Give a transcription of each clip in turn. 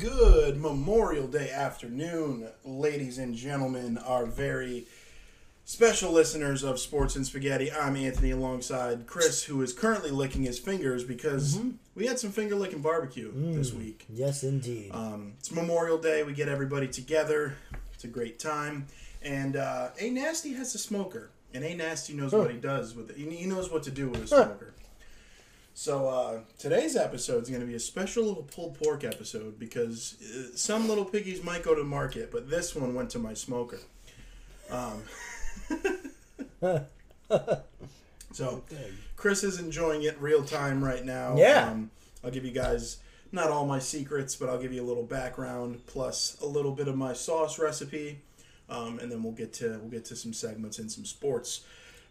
Good Memorial Day afternoon, ladies and gentlemen, our very special listeners of Sports and Spaghetti. I'm Anthony alongside Chris, who is currently licking his fingers because Mm-hmm. we had some finger licking barbecue Mm. this week. Yes, indeed. Um, it's Memorial Day. We get everybody together. It's a great time. And uh, A Nasty has a smoker, and A Nasty knows what he does with it. He knows what to do with a Huh. So uh, today's episode is going to be a special little pulled pork episode because uh, some little piggies might go to market, but this one went to my smoker. Um, so Chris is enjoying it real time right now. Yeah. Um, I'll give you guys not all my secrets, but I'll give you a little background plus a little bit of my sauce recipe, um, and then we'll get to we'll get to some segments and some sports.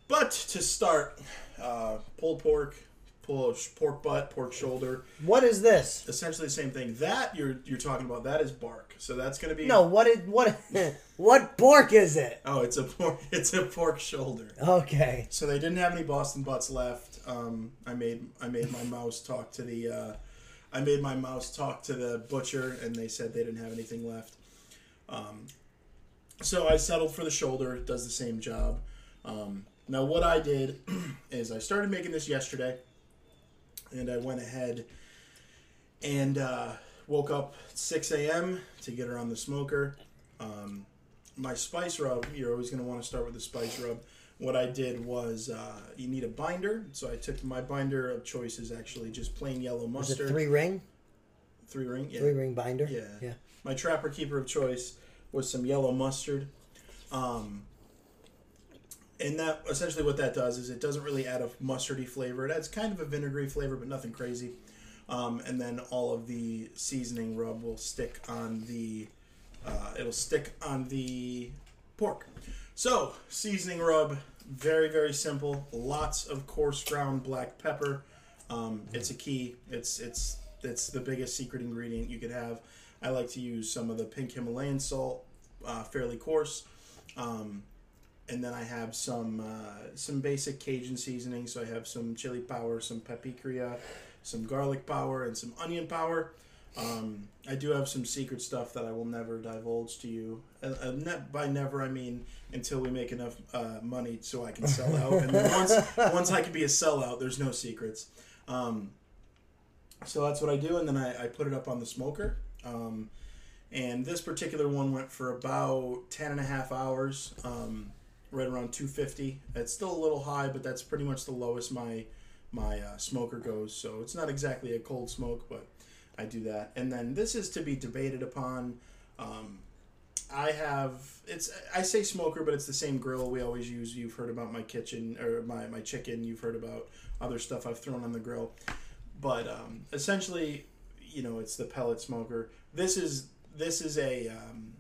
But to start, uh, pulled pork, pull pork butt, pork shoulder, what is this? essentially the same thing. That you're you're talking about that is bark. So that's gonna be No, what is what? what pork is it? Oh, it's a pork. It's a pork shoulder. Okay. So they didn't have any Boston butts left. Um, I made I made my mouse talk to the uh, I made my mouse talk to the butcher, and they said they didn't have anything left. Um, so I settled for the shoulder. It does the same job. Um, now what I did is I started making this yesterday, and I went ahead and uh, woke up at 6 a.m. to get her on the smoker. Um, my spice rub, you're always going to want to start with the spice rub. What I did was uh, you need a binder, so I took my binder of choice is actually just plain yellow Is it mustard, three ring? three ring, yeah, Three ring binder? yeah. Yeah. My trapper keeper of choice was some yellow mustard. Um, and that essentially what that does is it doesn't really add a mustardy flavor. It adds kind of a vinegary flavor, but nothing crazy. Um, and then all of the seasoning rub will stick on the uh, it'll stick on the pork. So seasoning rub, very very simple. Lots of coarse ground black pepper. Um, it's a key. It's it's it's the biggest secret ingredient you could have. I like to use some of the pink Himalayan salt, uh, fairly coarse. Um, and then I have some uh, some basic Cajun seasoning. So I have some chili powder, some paprika, some garlic powder, and some onion powder. Um, I do have some secret stuff that I will never divulge to you. Uh, uh, ne- by never, I mean until we make enough uh, money so I can sell out. and then once once I can be a sellout, there's no secrets. Um, so that's what I do, and then I, I put it up on the smoker. Um, and this particular one went for about 10 and a half hours, um, right around 250. It's still a little high, but that's pretty much the lowest my my uh, smoker goes. So it's not exactly a cold smoke, but I do that. And then this is to be debated upon. Um, I have it's I say smoker, but it's the same grill we always use. You've heard about my kitchen or my my chicken. You've heard about other stuff I've thrown on the grill, but um, essentially, you know, it's the pellet smoker. This is this is a um,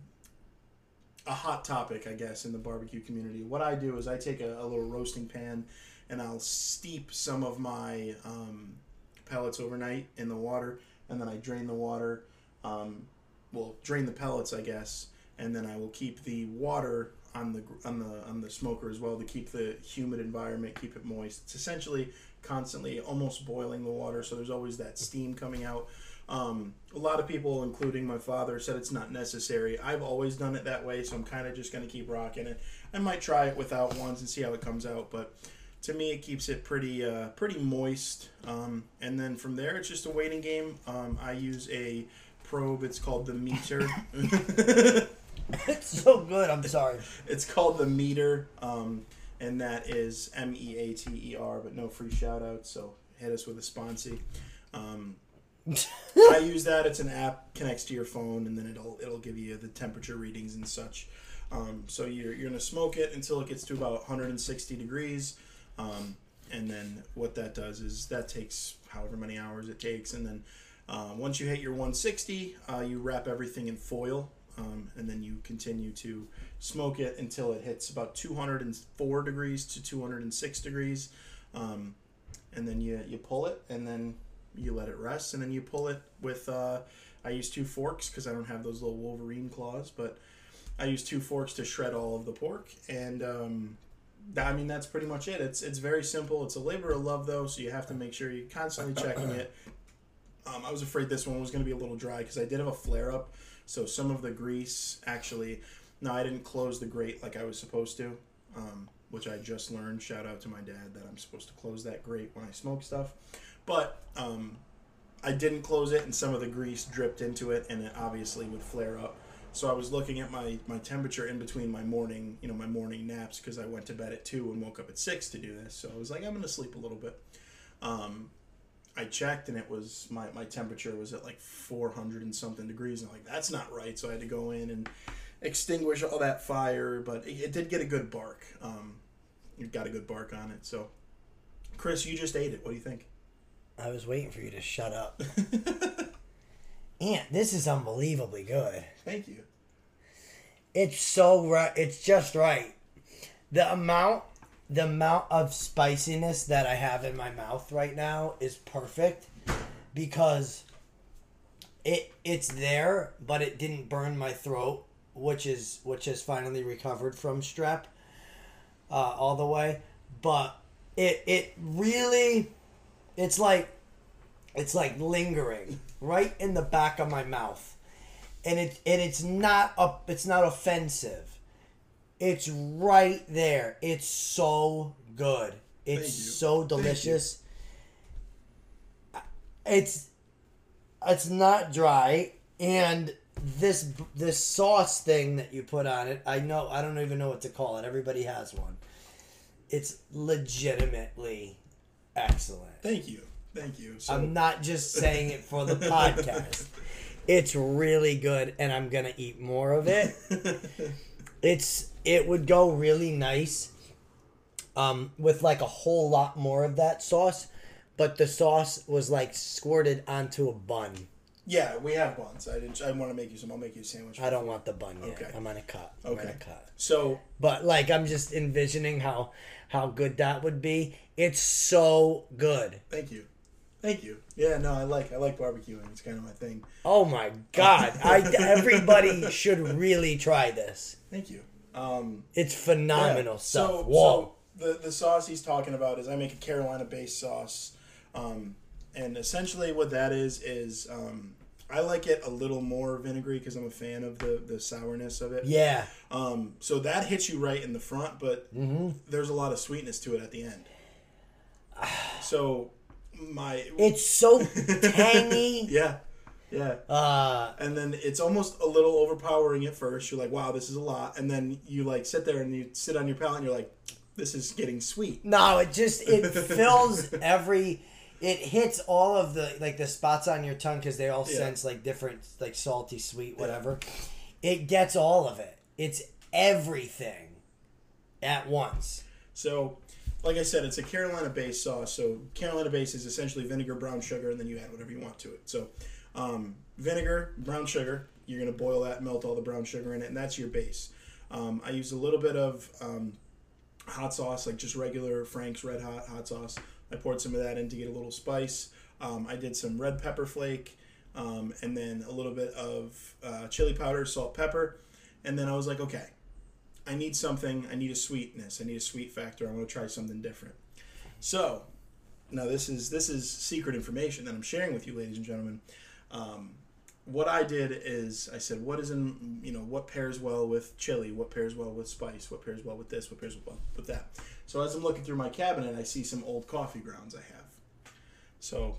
a hot topic, I guess, in the barbecue community. What I do is I take a, a little roasting pan and I'll steep some of my um, pellets overnight in the water, and then I drain the water. Um, well, drain the pellets, I guess, and then I will keep the water on the on the on the smoker as well to keep the humid environment, keep it moist. It's essentially constantly almost boiling the water, so there's always that steam coming out. Um, a lot of people, including my father, said it's not necessary. I've always done it that way, so I'm kind of just going to keep rocking it. I might try it without ones and see how it comes out, but to me, it keeps it pretty uh, pretty moist. Um, and then from there, it's just a waiting game. Um, I use a probe. It's called the MEATER. It's so good. I'm sorry. it's called the MEATER, um, and that is M E A T E R, but no free shout outs, so hit us with a sponsee. I use that. It's an app connects to your phone, and then it'll it'll give you the temperature readings and such. Um, so you're you're gonna smoke it until it gets to about 160 degrees, um, and then what that does is that takes however many hours it takes, and then uh, once you hit your 160, uh, you wrap everything in foil, um, and then you continue to smoke it until it hits about 204 degrees to 206 degrees, um, and then you you pull it, and then you let it rest, and then you pull it with. Uh, I use two forks because I don't have those little Wolverine claws, but I use two forks to shred all of the pork, and um, that- I mean that's pretty much it. It's it's very simple. It's a labor of love though, so you have to make sure you're constantly checking it. Um, I was afraid this one was going to be a little dry because I did have a flare up. So some of the grease actually. No, I didn't close the grate like I was supposed to, um, which I just learned. Shout out to my dad that I'm supposed to close that grate when I smoke stuff. But um, I didn't close it, and some of the grease dripped into it, and it obviously would flare up. So I was looking at my, my temperature in between my morning, you know, my morning naps because I went to bed at two and woke up at six to do this. So I was like, I'm gonna sleep a little bit. Um, I checked and it was my, my temperature was at like 400 and something degrees. And I'm like, that's not right. So I had to go in and extinguish all that fire, but it, it did get a good bark. Um, it got a good bark on it. So, Chris, you just ate it. What do you think? I was waiting for you to shut up. Ant, this is unbelievably good. Thank you. It's so right. It's just right. The amount, the amount of spiciness that I have in my mouth right now is perfect because it it's there, but it didn't burn my throat, which is which has finally recovered from strep uh, all the way. But it it really, it's like it's like lingering right in the back of my mouth. And it and it's not up it's not offensive. It's right there. It's so good. It's so delicious. It's it's not dry. And this this sauce thing that you put on it i know i don't even know what to call it. Everybody has one. It's legitimately excellent Thank you. Thank you. So, I'm not just saying it for the podcast. It's really good and I'm going to eat more of it. It's it would go really nice um with like a whole lot more of that sauce, but the sauce was like squirted onto a bun. yeah, we have buns. I didn't. I want to make you some. I'll make you a sandwich. I don't want the bun yet. Okay. I'm on a cut. I'm on Okay. a cut. So But like I'm just envisioning how how good that would be. It's so good. thank you. Thank you. Yeah, no, I like I like barbecuing. It's kind of my thing. Oh my god. I everybody should really try this. Thank you. Um, It's phenomenal Yeah. stuff. So, Whoa. so the the sauce he's talking about is I make a Carolina based sauce, um, and essentially what that is is um, I like it a little more vinegary because I'm a fan of the the sourness of it. yeah. Um, so that hits you right in the front, but Mm-hmm. there's a lot of sweetness to it at the end. So my It's so tangy. yeah yeah Uh and then it's almost a little overpowering at first. You're like, wow, this is a lot, and then you like sit there and you sit on your palate and you're like, this is getting sweet. no, it just it fills every it hits all of the like the spots on your tongue because they all Yeah. sense like different like salty, sweet, whatever. It gets all of it. It's everything at once. So, like I said, it's a Carolina based sauce. So, Carolina base is essentially vinegar, brown sugar, and then you add whatever you want to it. So, um, vinegar, brown sugar, you're going to boil that, melt all the brown sugar in it, and that's your base. Um, I use a little bit of um, hot sauce, like just regular Frank's Red Hot hot sauce. I poured some of that in to get a little spice. Um, I did some red pepper flake, um, and then a little bit of uh, chili powder, salt, pepper. And then I was like, okay, I need something. I need a sweetness. I need a sweet factor. I want to try something different. So, now this is this is secret information that I'm sharing with you, ladies and gentlemen. Um, what I did is I said, what is in you know what pairs well with chili? What pairs well with spice? What pairs well with this? What pairs well with that? So as I'm looking through my cabinet, I see some old coffee grounds I have. So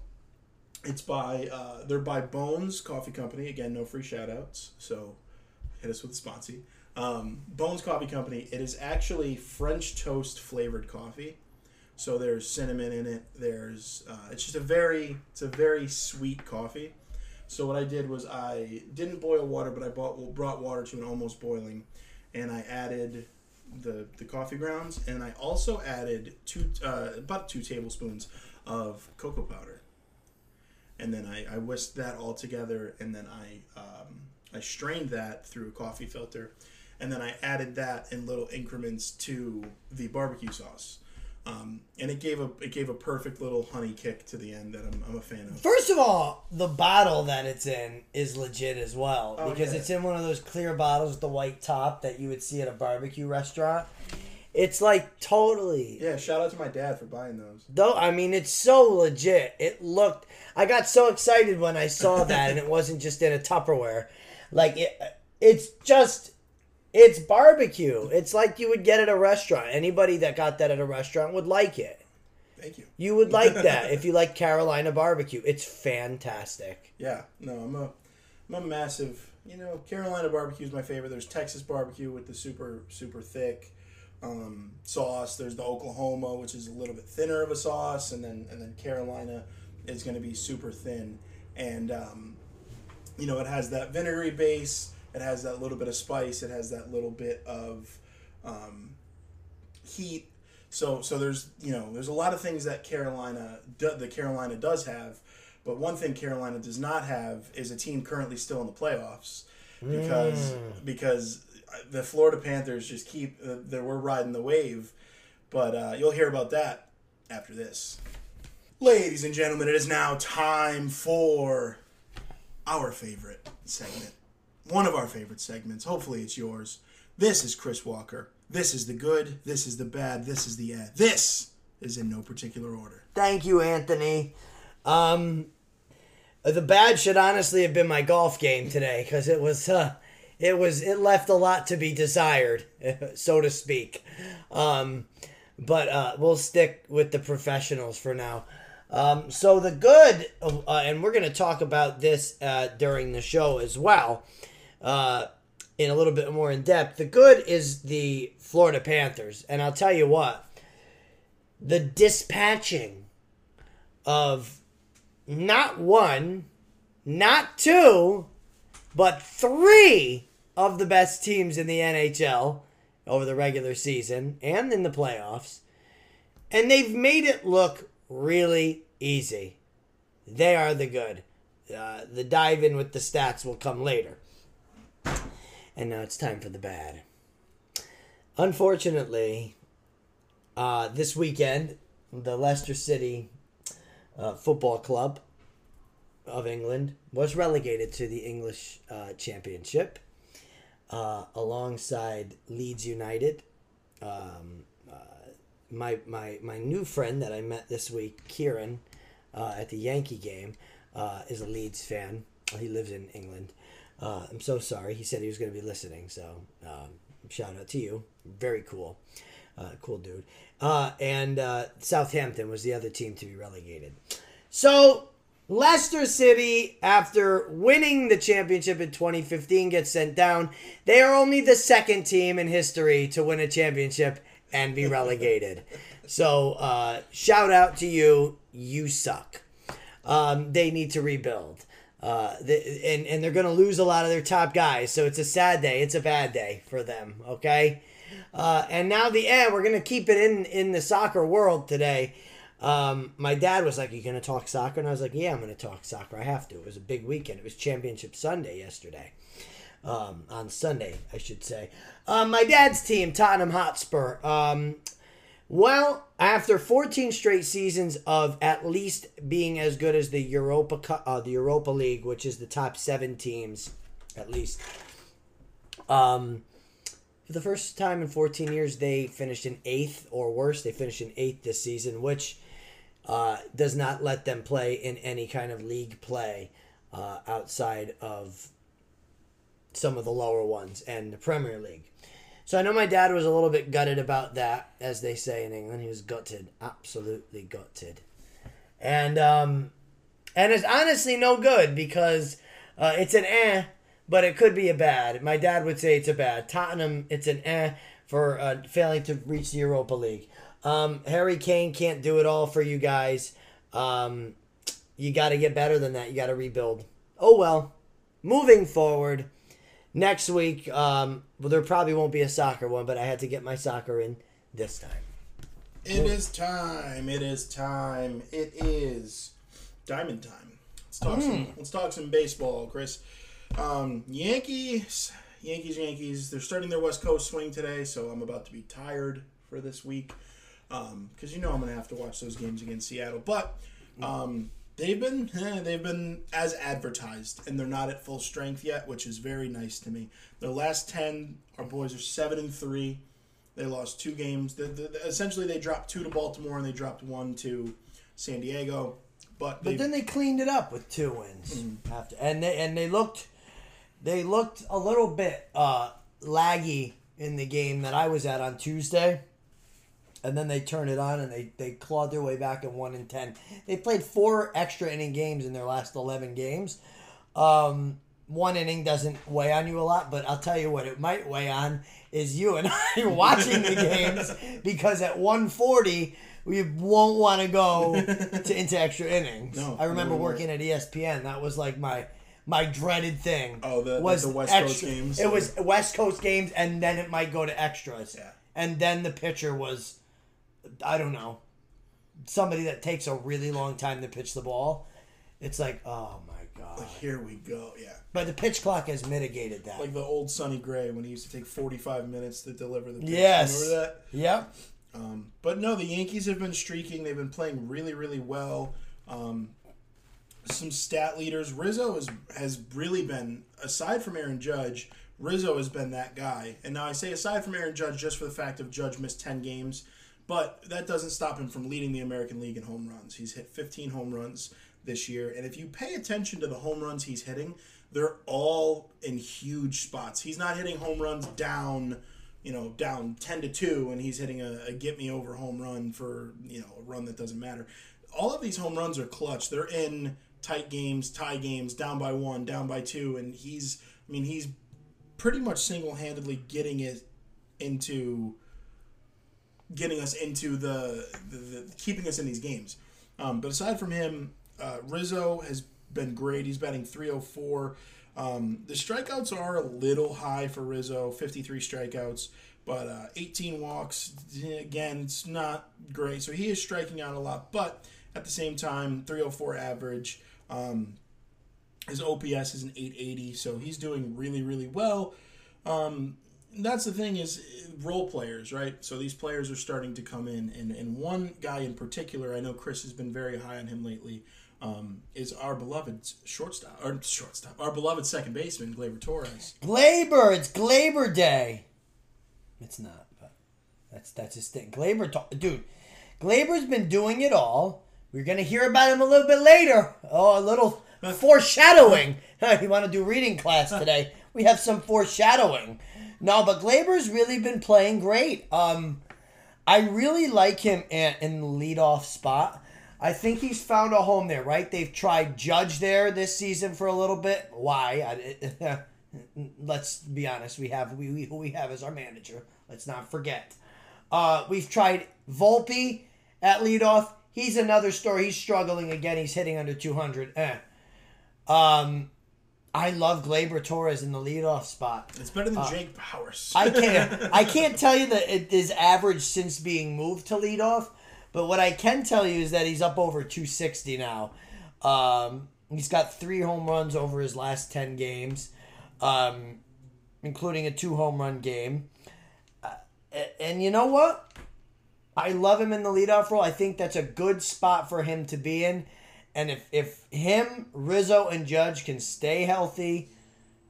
it's by uh, they're by Bones Coffee Company. Again, no free shout outs. So hit us with a. Um, Bones Coffee Company. It is actually French toast flavored coffee. So there's cinnamon in it. There's uh, it's just a very it's a very sweet coffee. So what I did was I didn't boil water, but I bought, brought water to an almost boiling, and I added the the coffee grounds, and I also added two uh, about two tablespoons of cocoa powder, and then I, I whisked that all together, and then I um, I strained that through a coffee filter, and then I added that in little increments to the barbecue sauce. Um, and it gave a it gave a perfect little honey kick to the end that I'm, I'm a fan of. First of all, the bottle that it's in is legit as well Oh, because yeah. it's in one of those clear bottles with the white top that you would see at a barbecue restaurant. It's like totally. Yeah, shout out to my dad for buying those. Though I mean, it's so legit. It looked. I got so excited when I saw that, and it wasn't just in a Tupperware. Like it, it's just, it's barbecue. It's like you would get at a restaurant. Anybody that got that at a restaurant would like it. Thank you. You would like that if you like Carolina barbecue. It's fantastic. Yeah, no, I'm a, I'm a massive. You know, Carolina barbecue is my favorite. There's Texas barbecue with the super super thick um, sauce. There's the Oklahoma, which is a little bit thinner of a sauce, and then and then Carolina is going to be super thin, and um, you know it has that vinegary base. It has that little bit of spice. It has that little bit of um, heat. So so there's you know there's a lot of things that Carolina do, the Carolina does have, but one thing Carolina does not have is a team currently still in the playoffs because because the Florida Panthers just keep uh, they we're riding the wave, but uh, you'll hear about that after this. Ladies and gentlemen, it is now time for our favorite segment. One of our favorite segments. Hopefully, it's yours. This is Chris Walker. This is the good. This is the bad. This is the ad. This is in no particular order. Thank you, Anthony. Um, the bad should honestly have been my golf game today because it was uh, it was it left a lot to be desired, so to speak. Um, but uh, we'll stick with the professionals for now. Um, so the good, uh, and we're going to talk about this uh, during the show as well, uh, in a little bit more in depth. The good is the Florida Panthers, and I'll tell you what, the dispatching of not one, not two, but three of the best teams in the NHL over the regular season and in the playoffs. And they've made it look really easy. They are the good. Uh, the dive in with the stats will come later. And now it's time for the bad. Unfortunately, uh, this weekend, the Leicester City uh, Football Club of England was relegated to the English uh, Championship uh, alongside Leeds United. Um, uh, my, my, my new friend that I met this week, Kieran, uh, at the Yankee game, is a Leeds fan. He lives in England. Uh, I'm so sorry. He said he was going to be listening, so um, shout out to you. Very cool. Uh, cool dude. Uh, and uh, Southampton was the other team to be relegated. So Leicester City, after winning the championship in 2015, gets sent down. They are only the second team in history to win a championship and be relegated. so uh, shout out to you. You suck. Um, they need to rebuild. Uh, the, and, and they're going to lose a lot of their top guys. So it's a sad day. It's a bad day for them. Okay. Uh, and now the end, we're going to keep it in, in the soccer world today. Um, my dad was like, "You gonna talk soccer?" And I was like, "Yeah, I'm gonna talk soccer. I have to." It was a big weekend. It was Championship Sunday yesterday. Um, on Sunday, I should say. Um, my dad's team, Tottenham Hotspur. Um, well, after 14 straight seasons of at least being as good as the Europa, uh, the Europa League, which is the top seven teams, at least. Um, for the first time in 14 years, they finished in eighth or worse. They finished in eighth this season, which uh, does not let them play in any kind of league play uh, outside of some of the lower ones and the Premier League. So I know my dad was a little bit gutted about that, as they say in England. He was gutted, absolutely gutted, and um, and it's honestly no good because uh, it's an eh, but it could be a bad. My dad would say it's a bad. Tottenham, it's an eh for uh, failing to reach the Europa League. Um, Harry Kane can't do it all for you guys. Um, you got to get better than that. You got to rebuild. Oh well. Moving forward, next week, um, well, there probably won't be a soccer one, but I had to get my soccer in this time. It is time. It is time. It is diamond time. Let's talk some. Let's talk some baseball, Chris. Um, Yankees, Yankees, Yankees. They're starting their West Coast swing today, so I'm about to be tired for this week Um because you know I'm gonna have to watch those games against Seattle. But um, they've been eh, they've been as advertised, and they're not at full strength yet, which is very nice to me. Their last ten, our boys are seven and three. They lost two games. The, the, the- essentially, they dropped two to Baltimore and they dropped one to San Diego. But, But then they cleaned it up with two wins after, and they and they looked, they looked a little bit uh, laggy in the game that I was at on Tuesday, and then they turned it on and they they clawed their way back at one and ten. They played four extra inning games in their last eleven games. Um, one inning doesn't weigh on you a lot, but I'll tell you what it might weigh on is you and I watching the games because at 140 we won't want to go to into extra innings. No, I remember no, working at ESPN. That was like my my dreaded thing. Oh, the- was the West Coast games? It was West Coast games, and then it might go to extras. Yeah. And then the pitcher was, I don't know, somebody that takes a really long time to pitch the ball. It's like, oh my god. here we go. Yeah. But the pitch clock has mitigated that. Like the old Sonny Gray when he used to take 45 minutes to deliver the pitch. Yes. Remember that? yep. Um, but no, the Yankees have been streaking. They've been playing really, really well. Um, some stat leaders. Rizzo has has really been aside from Aaron Judge. Rizzo has been that guy. And now I say aside from Aaron Judge just for the fact of Judge missed ten games, but that doesn't stop him from leading the American League in home runs. He's hit 15 home runs this year, and if you pay attention to the home runs he's hitting, they're all in huge spots. He's not hitting home runs down you know, down 10 to 2 and he's hitting a, a get me over home run for, you know, a run that doesn't matter. All of these home runs are clutch. They're in tight games, tie games, down by 1, down by 2 and he's I mean, he's pretty much single-handedly getting it into getting us into the, the, the keeping us in these games. Um, but aside from him, uh, Rizzo has been great. He's batting 304. Um, the strikeouts are a little high for Rizzo, 53 strikeouts, but uh, 18 walks. Again, it's not great. So he is striking out a lot, but at the same time, 304 average. Um, his OPS is an 880, so he's doing really, really well. Um, that's the thing is role players, right? So these players are starting to come in, and, and one guy in particular, I know Chris has been very high on him lately, um, is our beloved shortstop, or shortstop, our beloved second baseman, Gleyber Torres. Gleyber, it's Gleyber Day. It's not, but that's that's his thing. Gleyber, ta- dude, Gleyber's been doing it all. We're gonna hear about him a little bit later. Oh, a little foreshadowing. you want to do reading class today? We have some foreshadowing. No, but Gleyber's really been playing great. Um, I really like him in, in the leadoff spot. I think he's found a home there, right? They've tried Judge there this season for a little bit. Why? I, let's be honest. We have we, we who we have as our manager. Let's not forget. Uh, we've tried Volpe at leadoff. He's another story. He's struggling again. He's hitting under 200. Eh. Um, I love Gleyber Torres in the leadoff spot. It's better than Jake Powers. I can't. I can't tell you that it is average since being moved to leadoff, but what I can tell you is that he's up over 260 now. Um, he's got three home runs over his last 10 games, um, including a two home run game. Uh, and you know what? I love him in the leadoff role. I think that's a good spot for him to be in. And if, if him, Rizzo, and Judge can stay healthy,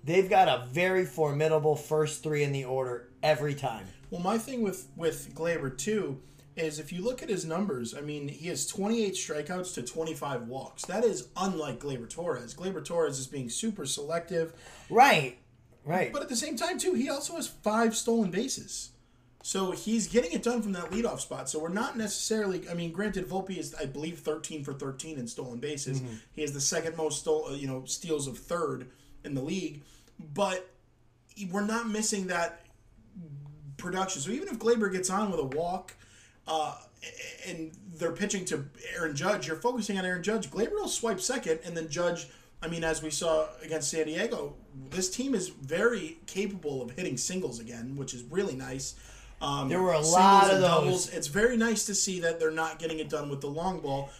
they've got a very formidable first three in the order every time. Well, my thing with with Gleyber too is if you look at his numbers, I mean, he has 28 strikeouts to 25 walks. That is unlike Gleyber Torres. Gleyber Torres is being super selective, Right. Right. but at the same time too, he also has five stolen bases. So he's getting it done from that leadoff spot. So we're not necessarily. I mean, granted, Volpe is, I believe, 13 for 13 in stolen bases. He has the second most stole, uh, you know, steals of third in the league. But we're not missing that production. So even if Gleyber gets on with a walk, uh, and they're pitching to Aaron Judge, you're focusing on Aaron Judge. Gleyber will swipe second, and then Judge. I mean, as we saw against San Diego, this team is very capable of hitting singles again, which is really nice. Um, There were a lot of those. doubles. It's very nice to see that they're not getting it done with the long ball,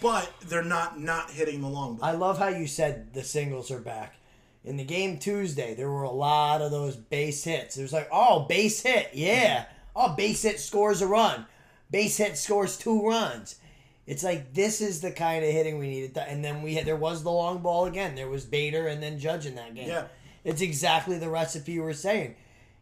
but they're not not hitting the long ball. I love how you said the singles are back. In the game Tuesday, there were a lot of those base hits. It was like, oh, base hit, yeah. Oh, base hit scores a run. Base hit scores two runs. It's like this is the kind of hitting we needed. To, and then we had there was the long ball again. There was Bader and then Judge in that game. Yeah. It's exactly the recipe you were saying.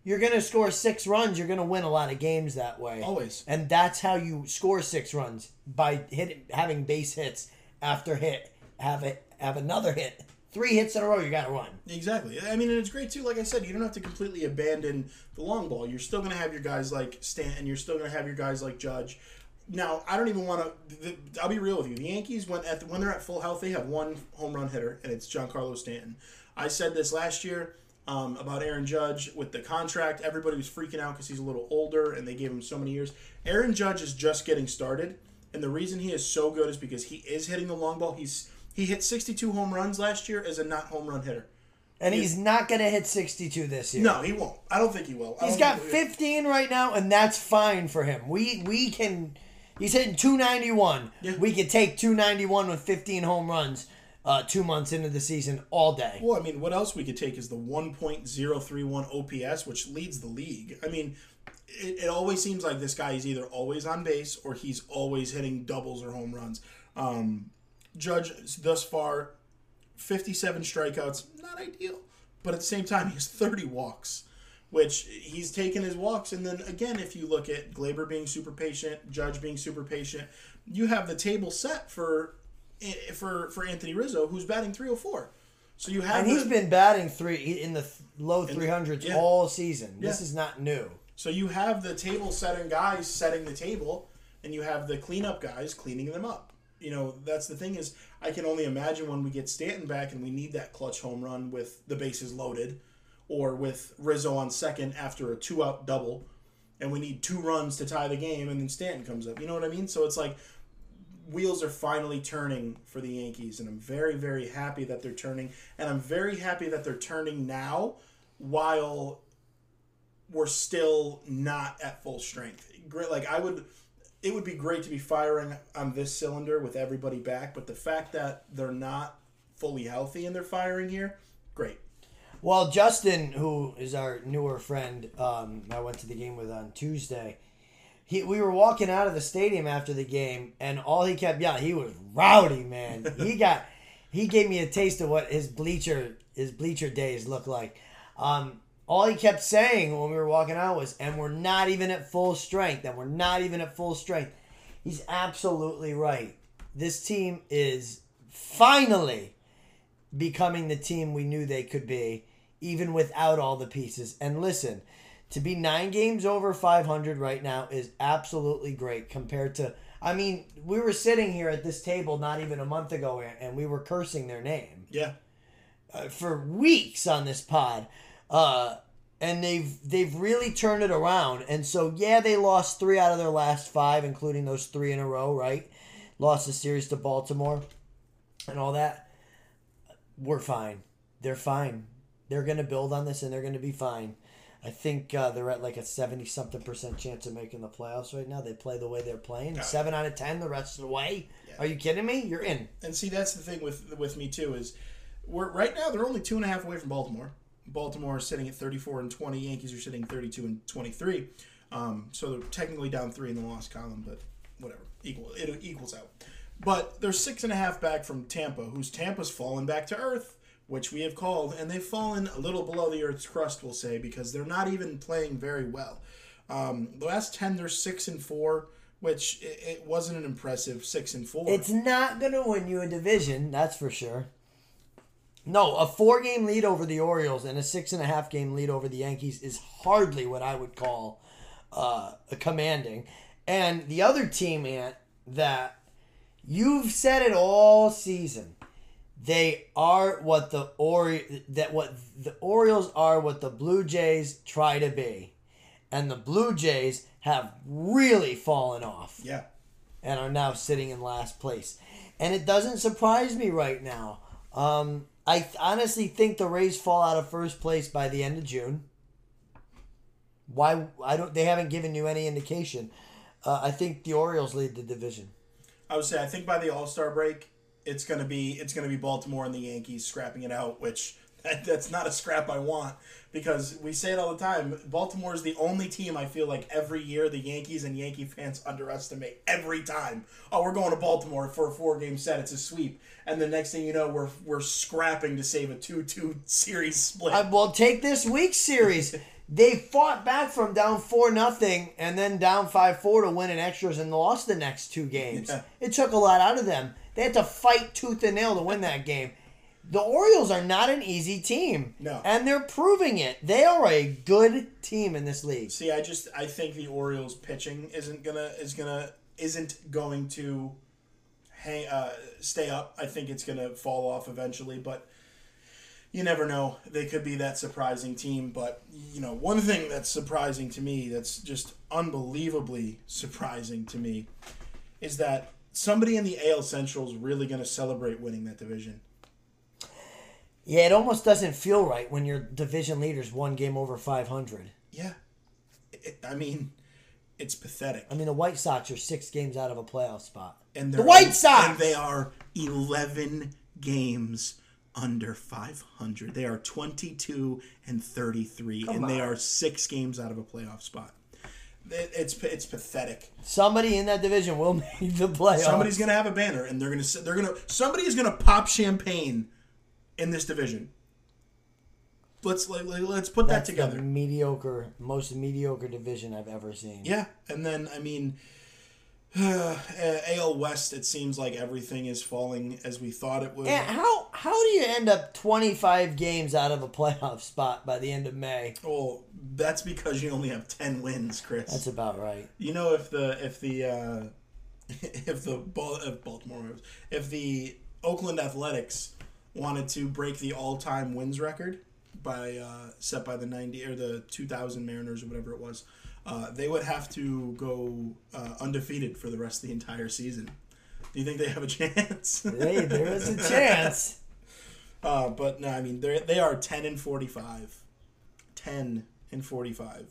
You're going to score six runs. You're going to win a lot of games that way. Always. And that's how you score six runs by hitting, having base hits after hit, have it, have another hit, three hits in a row. You got to run. Exactly. I mean, and it's great too. Like I said, you don't have to completely abandon the long ball. You're still going to have your guys like Stanton. You're still going to have your guys like Judge. Now, I don't even want to. I'll be real with you. The Yankees, when at the, when they're at full health, they have one home run hitter, and it's Giancarlo Stanton. I said this last year um, about Aaron Judge with the contract. Everybody was freaking out because he's a little older, and they gave him so many years. Aaron Judge is just getting started, and the reason he is so good is because he is hitting the long ball. He's he hit 62 home runs last year as a not home run hitter. And he's not going to hit 62 this year. No, he won't. I don't think he will. I He's got 15 right now, and that's fine for him. We we can. He's hitting 291. Yeah. We could take 291 with 15 home runs uh, two months into the season all day. Well, I mean, what else we could take is the 1.031 OPS, which leads the league. I mean, it, it always seems like this guy is either always on base or he's always hitting doubles or home runs. Um, Judge, thus far, 57 strikeouts, not ideal. But at the same time, he has 30 walks, which he's taken his walks. And then again, if you look at Gleyber being super patient, Judge being super patient, you have the table set for for for Anthony Rizzo, who's batting 304. So you have And he's the- been batting three in the th- low 300s yeah. all season. This Yeah. is not new. So you have the table setting guys setting the table, and you have the cleanup guys cleaning them up. You know, that's the thing is, I can only imagine when we get Stanton back and we need that clutch home run with the bases loaded, or with Rizzo on second after a two out double, and we need two runs to tie the game, and then Stanton comes up. You know what I mean? So it's like wheels are finally turning for the Yankees, and I'm very, very happy that they're turning, and I'm very happy that they're turning now while we're still not at full strength. Great, like I would, it would be great to be firing on this cylinder with everybody back, but the fact that they're not fully healthy and they're firing here, great. Well, Justin, who is our newer friend, um, I went to the game with on Tuesday. He, we were walking out of the stadium after the game, and all he kept yelling, he was rowdy, man. he got, he gave me a taste of what his bleacher, his bleacher days look like. Um, all he kept saying when we were walking out was, "And we're not even at full strength, and we're not even at full strength." He's absolutely right. This team is finally becoming the team we knew they could be, even without all the pieces. And listen, to be nine games over 500 right now is absolutely great compared to. I mean, we were sitting here at this table not even a month ago and we were cursing their name Yeah, uh, for weeks on this pod. Uh, and they've they've really turned it around. And so yeah, they lost three out of their last five, including those three in a row, right? Lost the series to Baltimore and all that. We're fine. They're fine. They're gonna build on this and they're gonna be fine. I think uh, they're at like a seventy something percent chance of making the playoffs right now. They play the way they're playing. Seven out of ten the rest of the way. Are you kidding me? You're in. and see that's the thing with with me too is we're right now they're only two and a half away from Baltimore. Baltimore is sitting at 34 and 20. Yankees are sitting 32 and 23. Um, so they're technically down three in the loss column, but whatever, equal it equals out. But they're six and a half back from Tampa, whose Tampa's fallen back to earth, which we have called, and they've fallen a little below the earth's crust, we'll say, because they're not even playing very well. Um, the last ten, they're six and four, which it, it wasn't an impressive six and four. It's not going to win you a division, that's for sure. No, a four game lead over the Orioles and a six and a half game lead over the Yankees is hardly what I would call uh, a commanding. And the other team, Ant, that you've said it all season. They are what the Ori that what the Orioles are what the Blue Jays try to be. And the Blue Jays have really fallen off yeah. and are now sitting in last place. And it doesn't surprise me right now. Um, I th- honestly think the Rays fall out of first place by the end of June. Why? I don't. They haven't given you any indication. Uh, I think the Orioles lead the division. I would say I think by the All Star break, it's gonna be it's gonna be Baltimore and the Yankees scrapping it out, which that, that's not a scrap I want because we say it all the time. Baltimore is the only team I feel like every year the Yankees and Yankee fans underestimate every time. Oh, we're going to Baltimore for a four game set. It's a sweep, and the next thing you know, we're we're scrapping to save a two two series split. I, well, take this week's series. they fought back from down four nothing and then down five four to win in extras and lost the next two games. Yeah. It took a lot out of them. They had to fight tooth and nail to win that game. The Orioles are not an easy team. No. And they're proving it. They are a good team in this league. See, I just I think the Orioles pitching isn't gonna is gonna isn't going to hang uh, stay up. I think it's gonna fall off eventually, but you never know. They could be that surprising team, but you know, one thing that's surprising to me, that's just unbelievably surprising to me, is that somebody in the AL Central is really going to celebrate winning that division. Yeah, it almost doesn't feel right when your division leader's one game over 500. Yeah, it, I mean, it's pathetic. I mean, the White Sox are six games out of a playoff spot. And The White Sox! And they are 11 games under 500. They are 22 and 33, and they are six games out of a playoff spot. It- It's it's pathetic. Somebody in that division will make the playoffs. Somebody's gonna have a banner, and they're gonna they're gonna somebody is gonna pop champagne in this division. Let's let, let's put That's that together. the mediocre, most mediocre division I've ever seen. Yeah, and then I mean, AL West. It seems like everything is falling as we thought it would. And how how do you end up 25 games out of a playoff spot by the end of May? Well, that's because you only have ten wins, Chris. That's about right. you know, if the if the uh, if the if Baltimore if the Oakland Athletics wanted to break the all-time wins record by uh, set by the ninety or the two thousand Mariners or whatever it was, uh, they would have to go uh, undefeated for the rest of the entire season. Do you think they have a chance? Hey, there is a chance. Uh, but no, I mean they they are ten and forty five. Ten and forty five.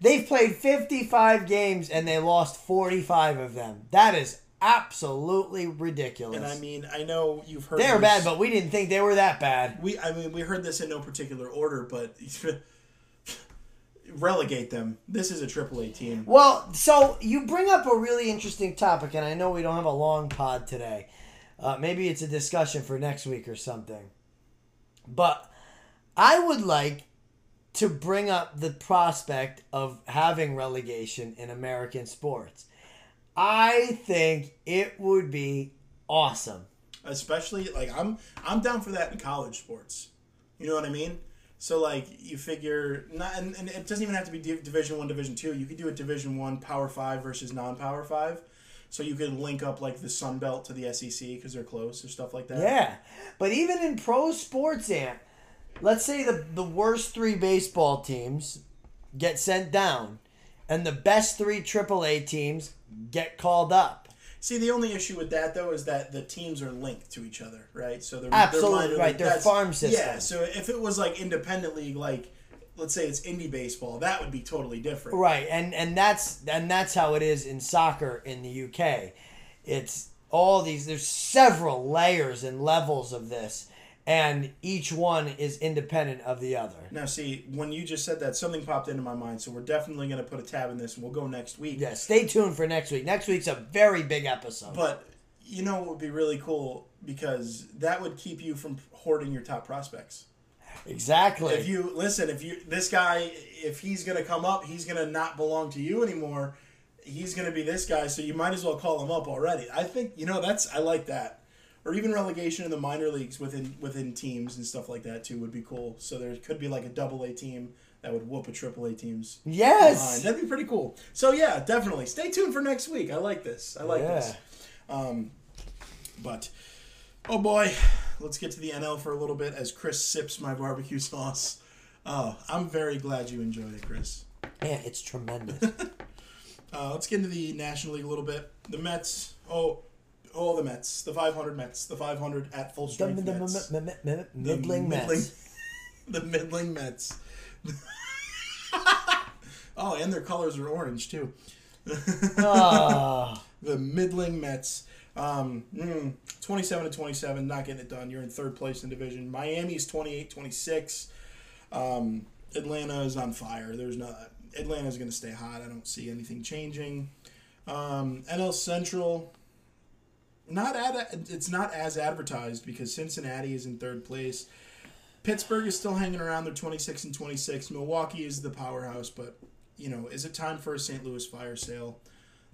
They've played 55 games and they lost 45 of them. That is absolutely ridiculous. And I mean, I know you've heard They're bad, but we didn't think they were that bad. We, I mean, we heard this in no particular order, but relegate them. This is a Triple A team. Well, so you bring up a really interesting topic, and I know we don't have a long pod today. Uh, maybe it's a discussion for next week or something. But I would like to bring up the prospect of having relegation in American sports. I think it would be awesome. Especially like I'm, I'm down for that in college sports. You know what I mean? So like you figure not, and, and it doesn't even have to be Div- Division One, Division Two. You could do a Division One Power Five versus non-Power Five. So you could link up like the Sun Belt to the SEC because they're close or stuff like that. Yeah. But even in pro sports, Ant, let's say the, the worst three baseball teams get sent down, and the best three AAA teams get called up. See, the only issue with that though is that the teams are linked to each other, right? So they're Absolutely they're right, league- they're farm Yeah. So if it was like independent league, like let's say it's indie baseball, that would be totally different. Right, and and that's and that's how it is in soccer in the UK. It's all these. There's several layers and levels of this, and each one is independent of the other. Now, see, when you just said that, something popped into my mind. So we're definitely going to put a tab in this, and we'll go next week. Yeah, stay tuned for next week. Next week's a very big episode. But you know what would be really cool because that would keep you from hoarding your top prospects. exactly. If you listen, if you this guy, if he's going to come up, he's going to not belong to you anymore. He's going to be this guy, so you might as well call him up already. I think you know that's I like that, or even relegation in the minor leagues within within teams and stuff like that too would be cool. So there could be like a double A team that would whoop a triple A team's behind. yes. That'd be pretty cool. So yeah, definitely stay tuned for next week. I like this. I like Yeah. this. Um, but oh boy, let's get to the NL for a little bit as Chris sips my barbecue sauce. Oh, I'm very glad you enjoyed it, Chris. Yeah, it's tremendous. Uh, let's get into the National League a little bit. The Mets. Oh, oh, the Mets. The 500 Mets. The 500 at full strength the, the, Mets. middling Mets. the middling Mets. oh, and their colors are orange too. Ah, the middling Mets. Um, mm, 27 to 27, not getting it done. You're in third place in division. Miami's 28 26. Um, Atlanta is on fire. There's not. Atlanta's going to stay hot. I don't see anything changing. Um, NL Central. Not ad, it's not as advertised because Cincinnati is in third place. Pittsburgh is still hanging around. They're 26 and 26. Milwaukee is the powerhouse, but you know, is it time for a St. Louis fire sale?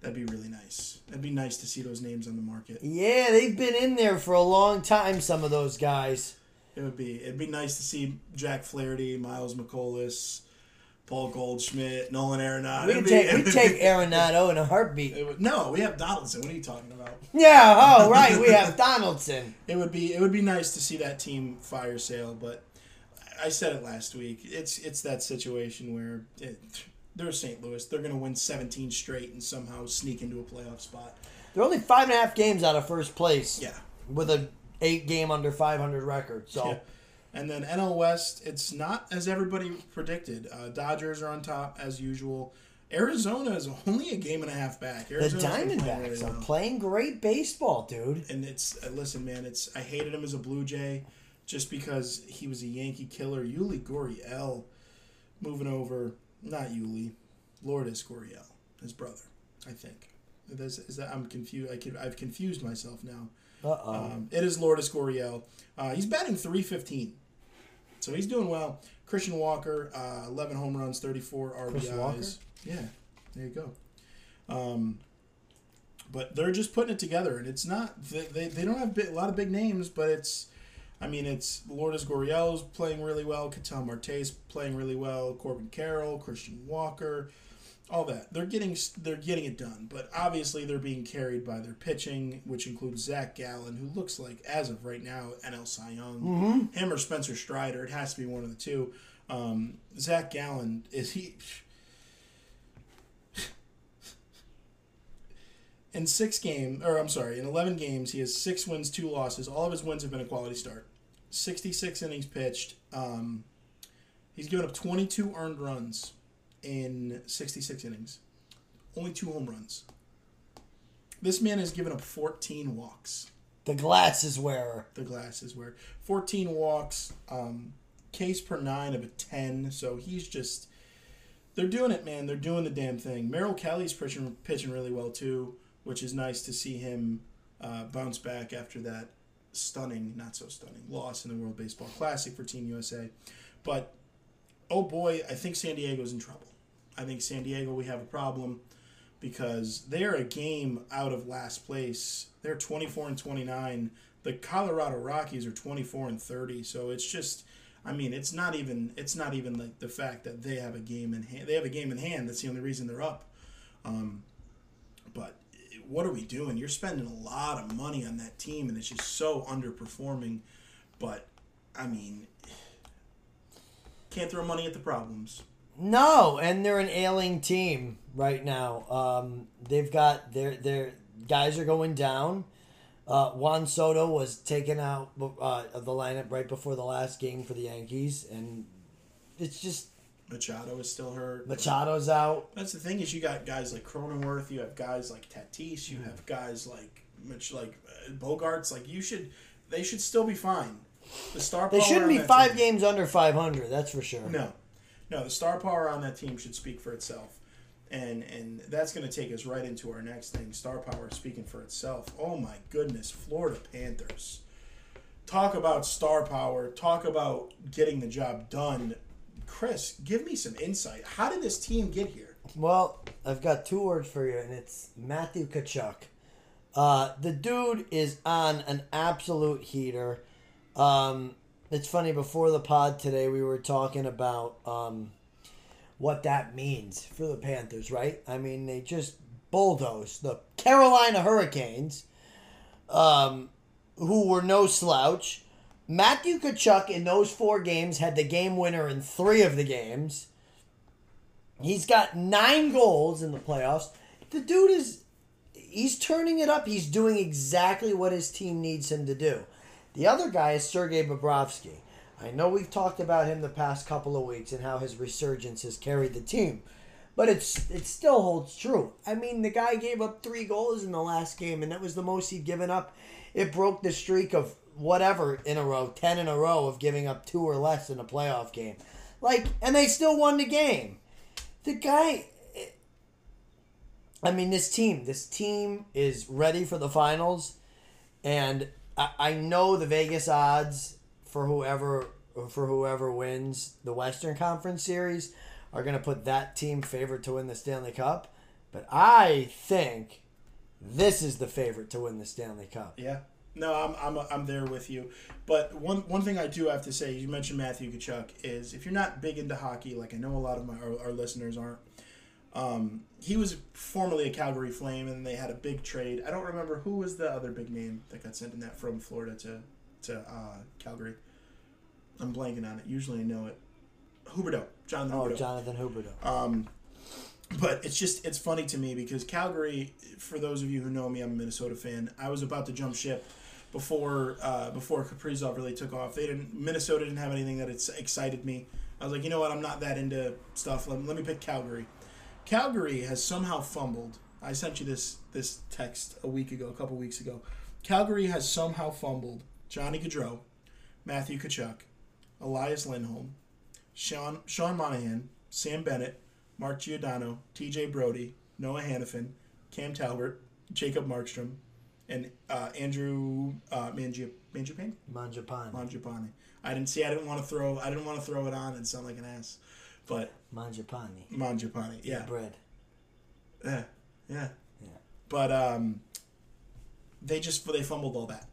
That'd be really nice. That'd be nice to see those names on the market. Yeah, they've been in there for a long time. Some of those guys. It would be. It'd be nice to see Jack Flaherty, Miles Mikolas, Paul Goldschmidt, Nolan Arenado. We It'd take we take Arenado in a heartbeat. Would, no, we have Donaldson. What are you talking about? Yeah. Oh, right. We have Donaldson. It would be. It would be nice to see that team fire sale, but I said it last week. It's it's that situation where it, they're St. Louis. They're going to win 17 straight and somehow sneak into a playoff spot. They're only five and a half games out of first place. Yeah. With a eight game under 500 record. So. Yeah. And then NL West, it's not as everybody predicted. Uh, Dodgers are on top as usual. Arizona is only a game and a half back. The Arizona's playing Diamondbacks are playing great baseball, dude. and it's uh, listen, man. It's I hated him as a Blue Jay just because he was a Yankee killer. Yuli Gurriel moving over, not Yuli, Lourdes Gurriel, his brother, I think. Is, is that I'm confused? I can, I've confused myself now. Uh oh. Um, it is Lourdes Gurriel. Uh, he's batting 315. So he's doing well. Christian Walker, uh, 11 home runs, 34 RBIs. Yeah, there you go. Um, but they're just putting it together, and it's not. They, they, they don't have a lot of big names, but it's. I mean, it's Lourdes Gurriel's playing really well. Ketel Marte's playing really well. Corbin Carroll, Christian Walker, all that. They're getting they're getting it done, but obviously they're being carried by their pitching, which includes Zach Gallen, who looks like as of right now NL Cy Young. Him or Spencer Strider, it has to be one of the two. Um, Zach Gallen is he. In six games, or I'm sorry, in 11 games, he has six wins, two losses. All of his wins have been a quality start. 66 innings pitched. Um, he's given up 22 earned runs in 66 innings. Only two home runs. This man has given up 14 walks. The glasses wearer. The glasses were 14 walks, um, case per nine of a 10. So he's just. They're doing it, man. They're doing the damn thing. Merrill Kelly's pitching, pitching really well, too, which is nice to see him uh, bounce back after that stunning, not so stunning, loss in the World Baseball Classic for Team USA. But, oh boy, I think San Diego's in trouble. I think San Diego, we have a problem because they are a game out of last place. They're 24 and 29. The Colorado Rockies are 24 and 30. So it's just I mean, it's not even it's not even like the fact that they have a game in hand. They have a game in hand. That's the only reason they're up. Um, but what are we doing? You're spending a lot of money on that team, and it's just so underperforming. But I mean, can't throw money at the problems. No, and they're an ailing team right now. Um, they've got their their guys are going down. Uh, Juan Soto was taken out uh, of the lineup right before the last game for the Yankees, and it's just Machado is still hurt. Machado's out. That's the thing is you got guys like Cronenworth, you have guys like Tatis, you have guys like Mitch, like uh, Bogaerts. Like you should, they should still be fine. The star They shouldn't be five team- games under five hundred. That's for sure. No, no, the star power on that team should speak for itself, and and that's going to take us right into our next thing. Star power speaking for itself. Oh my goodness, Florida Panthers. Talk about star power. Talk about getting the job done. Chris, give me some insight. How did this team get here? Well, I've got two words for you, and it's Matthew Tkachuk. Uh, the dude is on an absolute heater. Um, it's funny, before the pod today, we were talking about um, what that means for the Panthers, right? I mean, they just bulldozed the Carolina Hurricanes, um, who were no slouch. Matthew Tkachuk in those four games had the game winner in three of the games. He's got nine goals in the playoffs. The dude is he's turning it up. He's doing exactly what his team needs him to do. The other guy is Sergei Bobrovsky. I know we've talked about him the past couple of weeks and how his resurgence has carried the team. But it's it still holds true. I mean, the guy gave up three goals in the last game, and that was the most he'd given up. It broke the streak of whatever in a row, ten in a row of giving up two or less in a playoff game. Like, and they still won the game. The guy, I mean, this team, this team is ready for the finals, and I, I know the Vegas odds for whoever for whoever wins the Western Conference Series are going to put that team favorite to win the Stanley Cup. But I think this is the favorite to win the Stanley Cup. Yeah. No, I'm, I'm, I'm there with you. But one one thing I do have to say, you mentioned Matthew Tkachuk, is if you're not big into hockey, like I know a lot of my our, our listeners aren't, um, he was formerly a Calgary Flame, and they had a big trade. I don't remember who was the other big name that got sent in that from Florida to to uh, Calgary. I'm blanking on it. Usually I know it. Huberdeau, Jonathan Oh, Huberdeau. Jonathan Huberdeau. Um, but it's just it's funny to me because Calgary, for those of you who know me, I'm a Minnesota fan. I was about to jump ship before uh, before Kaprizov really took off. They didn't Minnesota didn't have anything that it's excited me. I was like, you know what, I'm not that into stuff. Let, let me pick Calgary. Calgary has somehow fumbled. I sent you this this text a week ago, a couple weeks ago. Calgary has somehow fumbled Johnny Gaudreau, Matthew Tkachuk, Elias Lindholm, Sean Sean Monahan, Sam Bennett, Mark Giordano, T.J. Brodie, Noah Hanifin, Cam Talbot, Jacob Markstrom, and uh, Andrew uh, Mangi- Mangiapane? Manjapani. Mangiapane. I didn't see. I didn't want to throw. I didn't want to throw it on and sound like an ass, but Mangiapane. Mangiapane, Yeah, Bread. yeah, yeah. Yeah. But um, they just they fumbled all that,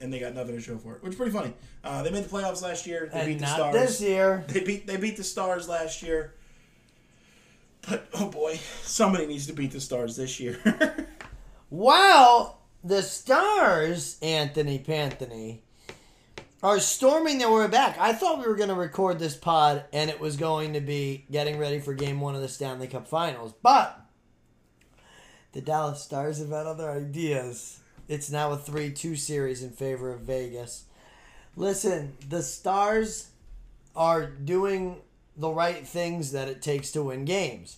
and they got nothing to show for it, which is pretty funny. Uh, they made the playoffs last year. They And beat the not Stars. this year. They beat they beat the Stars last year. But oh boy, somebody needs to beat the Stars this year. While the Stars, Anthony Panthony, are storming their way back. I thought we were going to record this pod and it was going to be getting ready for game one of the Stanley Cup Finals. But the Dallas Stars have had other ideas. It's now a 3 2 series in favor of Vegas. Listen, the Stars are doing the right things that it takes to win games.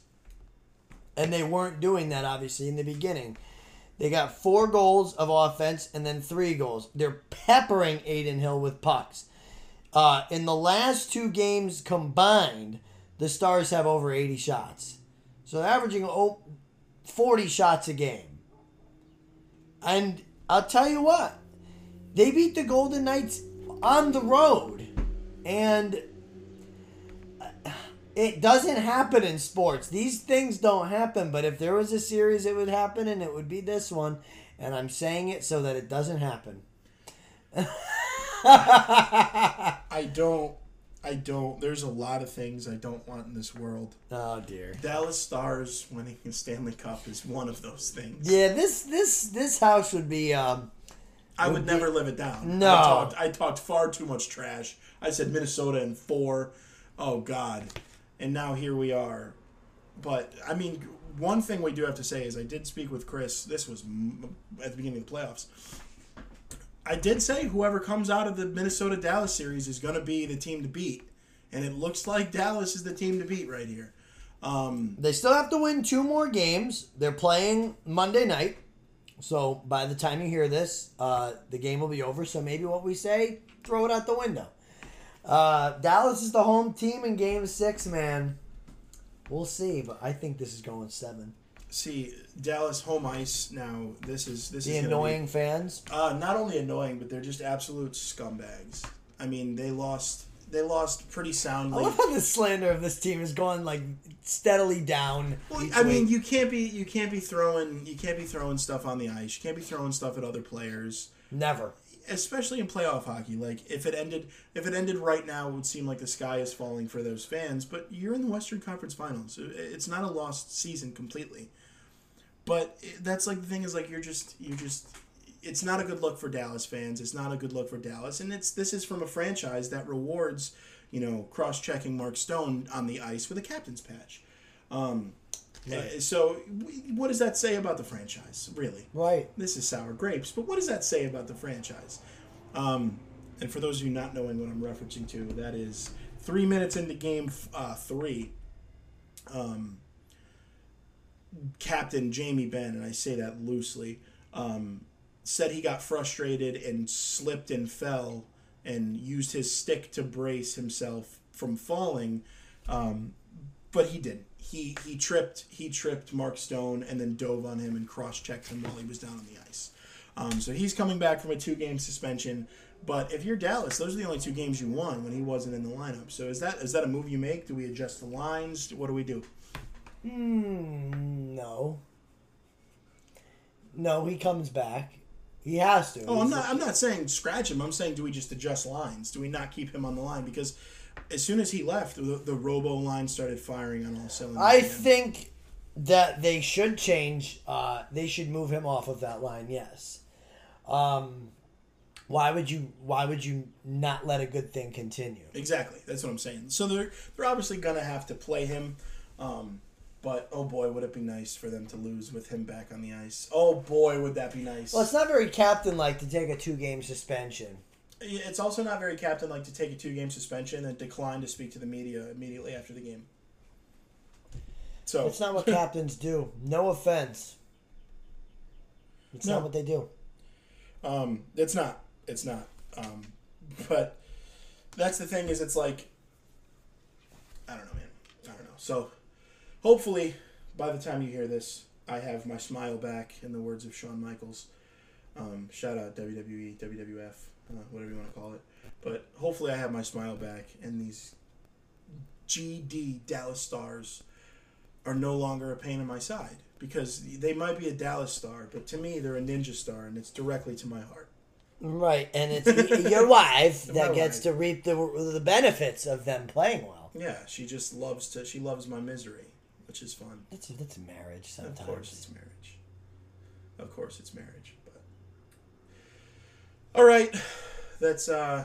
And they weren't doing that, obviously, in the beginning. They got four goals of offense and then three goals. They're peppering Adin Hill with pucks. Uh, in the last two games combined, the Stars have over 80 shots. So they're averaging oh, 40 shots a game. And I'll tell you what, they beat the Golden Knights on the road. And it doesn't happen in sports. These things don't happen, but if there was a series it would happen and it would be this one, and I'm saying it so that it doesn't happen. I don't I don't there's a lot of things I don't want in this world. Oh dear. Dallas Stars winning the Stanley Cup is one of those things. Yeah, this this this house would be um I would Would be- never live it down. No. I talked, I talked far too much trash. I said Minnesota in four. Oh God. And now here we are. But I mean, one thing we do have to say is I did speak with Chris. This was at the beginning of the playoffs. I did say whoever comes out of the Minnesota Dallas series is going to be the team to beat, and it looks like Dallas is the team to beat right here. Um, they still have to win two more games. They're playing Monday night. So by the time you hear this, uh, the game will be over. So maybe what we say, throw it out the window. Uh, Dallas is the home team in game six, man. We'll see, but I think this is going seven. see Dallas home ice now. This is this The is gonna be- annoying fans. Uh, not only annoying, but they're just absolute scumbags. I mean, they lost. They lost pretty I soundly. love how the slander of this team is going like steadily down. Well, I mean, you can't be you can't be throwing you can't be throwing stuff on the ice. You can't be throwing stuff at other players, never. Especially in playoff hockey. Like if it ended if it ended right now, it would seem like the sky is falling for those fans. But you're in the Western Conference Finals. It's not a lost season completely. But that's like the thing is like you're just you're just it's not a good look for Dallas fans. It's not a good look for Dallas, and it's this is from a franchise that rewards you know cross checking Mark Stone on the ice with a captain's patch. Um, Right. uh, So what does that say about the franchise? Really, Right. this is sour grapes. But what does that say about the franchise? Um, and for those of you not knowing what I'm referencing to, that is three minutes into game uh, three. Um, Captain Jamie Benn, and I say that loosely, um, said he got frustrated and slipped and fell and used his stick to brace himself from falling, um, but he didn't. He he tripped. He tripped Mark Stone and then dove on him and cross checked him while he was down on the ice. Um, so he's coming back from a two game suspension. But if you're Dallas, those are the only two games you won when he wasn't in the lineup. So is that is that a move you make? Do we adjust the lines? What do we do? Hmm, no. No, he comes back. He has to. Oh, I'm not. I'm not saying scratch him. I'm saying do we just adjust lines? Do we not keep him on the line? Because as soon as he left, the, the Robo line started firing on all cylinders. I again. think that they should change. Uh, they should move him off of that line. Yes. Um, why would you? Why would you not let a good thing continue? exactly. That's what I'm saying. So they're they're obviously gonna have to play him. Um, but oh boy, would it be nice for them to lose with him back on the ice? Oh boy, would that be nice? Well, it's not very captain-like to take a two-game suspension. It's also not very captain like to take a two game suspension and decline to speak to the media immediately after the game. So it's not what captains do. No offense. It's No. not what they do. Um, it's not. It's not. Um, but that's the thing is, it's like I don't know, man. I don't know. So hopefully, by the time you hear this, I have my smile back. In the words of Shawn Michaels. Um, shout out WWE, WWF, uh, whatever you want to call it. But hopefully, I have my smile back, and these GD Dallas Stars are no longer a pain in my side because they might be a Dallas star, but to me, they're a ninja star, and it's directly to my heart. Right, and it's your wife that gets wife. to reap the the benefits of them playing well. Yeah, she just loves to. She loves my misery, which is fun. That's that's marriage sometimes. Of course, it's marriage. Of course, it's marriage. All right, that's uh,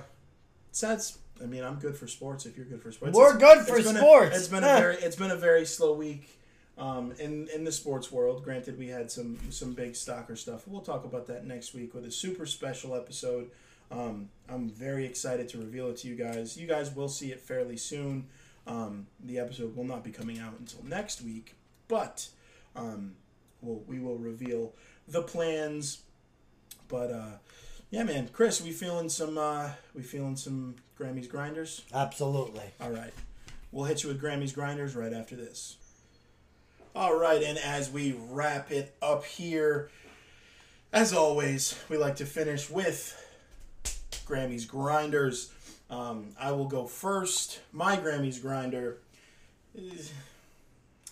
that's. I mean, I'm good for sports. If you're good for sports, We're It's- good for it's been a- sports. it's been a very, it's been a very slow week. Um, in in the sports world, granted, we had some some big stalker stuff. We'll talk about that next week with a super special episode. Um, I'm very excited to reveal it to you guys. You guys will see it fairly soon. Um, the episode will not be coming out until next week, but um, we'll, we will reveal the plans. But uh, yeah, man, Chris, we feeling some uh, we feeling some Grammys grinders. Absolutely. All right. We'll hit you with Grammys Grinders right after this. All right, and as we wrap it up here, as always, we like to finish with Grammys Grinders. Um, I will go first. My Grammys Grinder,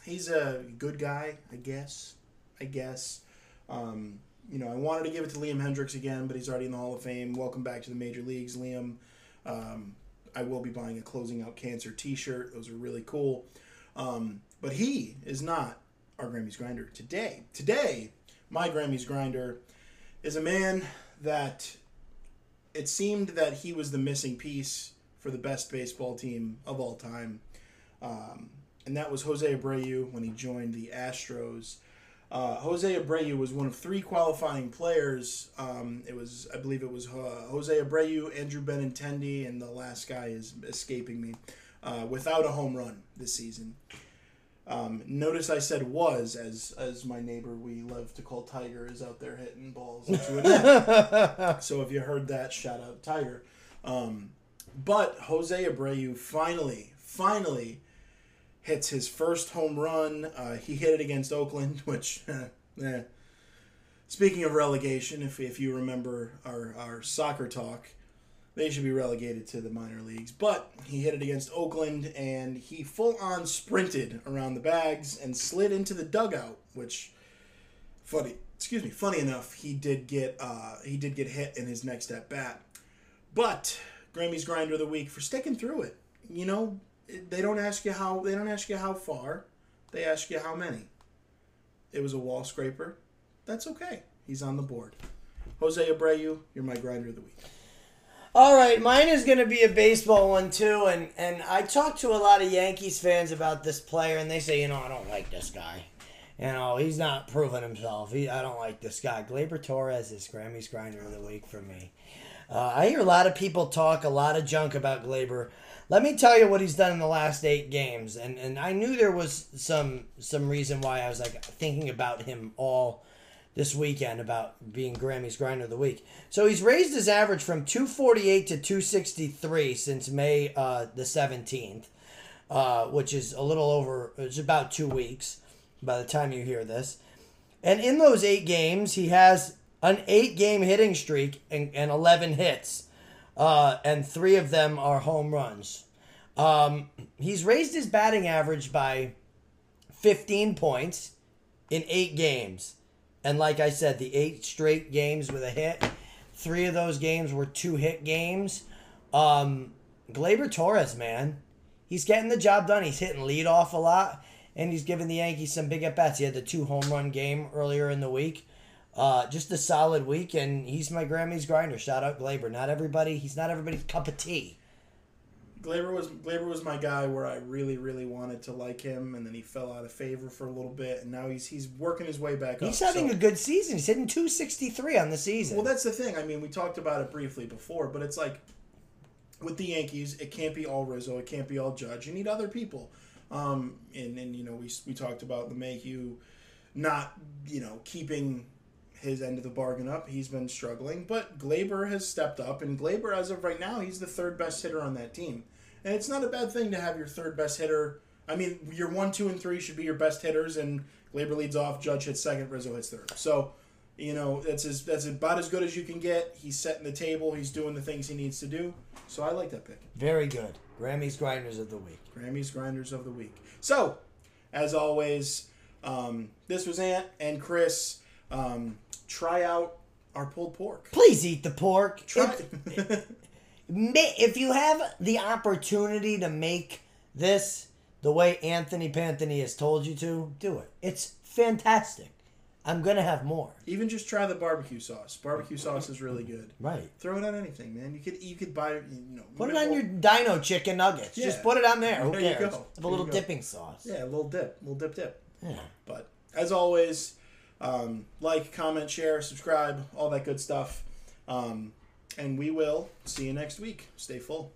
he's a good guy, I guess. I guess. Um, you know, I wanted to give it to Liam Hendriks again, but he's already in the Hall of Fame. Welcome back to the major leagues, Liam. Um, I will be buying a closing out cancer T-shirt. Those are really cool. Um, but he is not our Grammys grinder today. Today, my Grammys grinder is a man that it seemed that he was the missing piece for the best baseball team of all time, um, and that was Jose Abreu when he joined the Astros. Uh, Jose Abreu was one of three qualifying players. Um, it was, I believe, it was uh, Jose Abreu, Andrew Benintendi, and the last guy is escaping me, uh, without a home run this season. Um, notice I said was, as as my neighbor we love to call Tiger is out there hitting balls into a net. so if you heard that, shout out Tiger. Um, but Jose Abreu finally, finally hits his first home run. Uh, he hit it against Oakland, which, eh. Speaking of relegation, if, if you remember our, our soccer talk, they should be relegated to the minor leagues. But he hit it against Oakland, and he full on sprinted around the bags and slid into the dugout. Which, funny, excuse me, funny enough, he did get uh, he did get hit in his next at bat. But Grammy's grinder of the week for sticking through it. You know, they don't ask you how they don't ask you how far, they ask you how many. It was a wall scraper. That's okay. He's on the board. Jose Abreu, you're my grinder of the week. All right, mine is going to be a baseball one too, and and I talked to a lot of Yankees fans about this player, and they say, you know, I don't like this guy. You know, he's not proving himself. He, I don't like this guy. Gleyber Torres is Grammy's grinder of the week for me. Uh, I hear a lot of people talk a lot of junk about Gleyber. Let me tell you what he's done in the last eight games, and and I knew there was some some reason why I was like thinking about him all this weekend about being Grammy's grinder of the week. So he's raised his average from 248 to 263 since May uh, the 17th, uh, which is a little over, it's about two weeks by the time you hear this. And in those eight games, he has an eight game hitting streak and, and 11 hits. Uh, and three of them are home runs. Um, he's raised his batting average by 15 points in eight games. And like I said, the eight straight games with a hit, three of those games were two hit games. Um, Gleyber Torres, man, he's getting the job done. He's hitting lead off a lot, and he's giving the Yankees some big at bats. He had the two home run game earlier in the week. Uh, just a solid week, and he's my Grammys grinder. Shout out Gleyber. Not everybody. He's not everybody's cup of tea. Gleyber was Gleyber was my guy where I really really wanted to like him, and then he fell out of favor for a little bit, and now he's he's working his way back up. He's having So- a good season. He's hitting 263 on the season. Well, that's the thing. I mean, we talked about it briefly before, but it's like with the Yankees, it can't be all Rizzo, it can't be all Judge. You need other people. Um, and and you know, we we talked about LeMahieu not you know keeping his end of the bargain up. He's been struggling, but Gleyber has stepped up, and Gleyber, as of right now, he's the third best hitter on that team. And it's not a bad thing to have your third best hitter. I mean, your one, two, and three should be your best hitters, and Gleyber leads off, Judge hits second, Rizzo hits third. So, you know, that's as that's about as good as you can get. He's setting the table. He's doing the things he needs to do. So I like that pick. Very good. Grammys grinders of the week. Grammys Grinders of the Week. So, as always, um, this was Ant and Chris. Um, try out our pulled pork. Please eat the pork. Try. It- if you have the opportunity to make this the way Anthony Panthony has told you to, do it. It's fantastic. I'm gonna have more. Even just try the barbecue sauce. Barbecue sauce is really good. Right. Throw it on anything, man. You could you could buy you know Put it on your dino chicken nuggets. Just put it on there. Who There you cares? go. Have a There little dipping sauce. yeah a little dip, a little dip dip. Yeah. But as always, um, like, comment, share, subscribe, all that good stuff. Um, and we will see you next week. Stay full.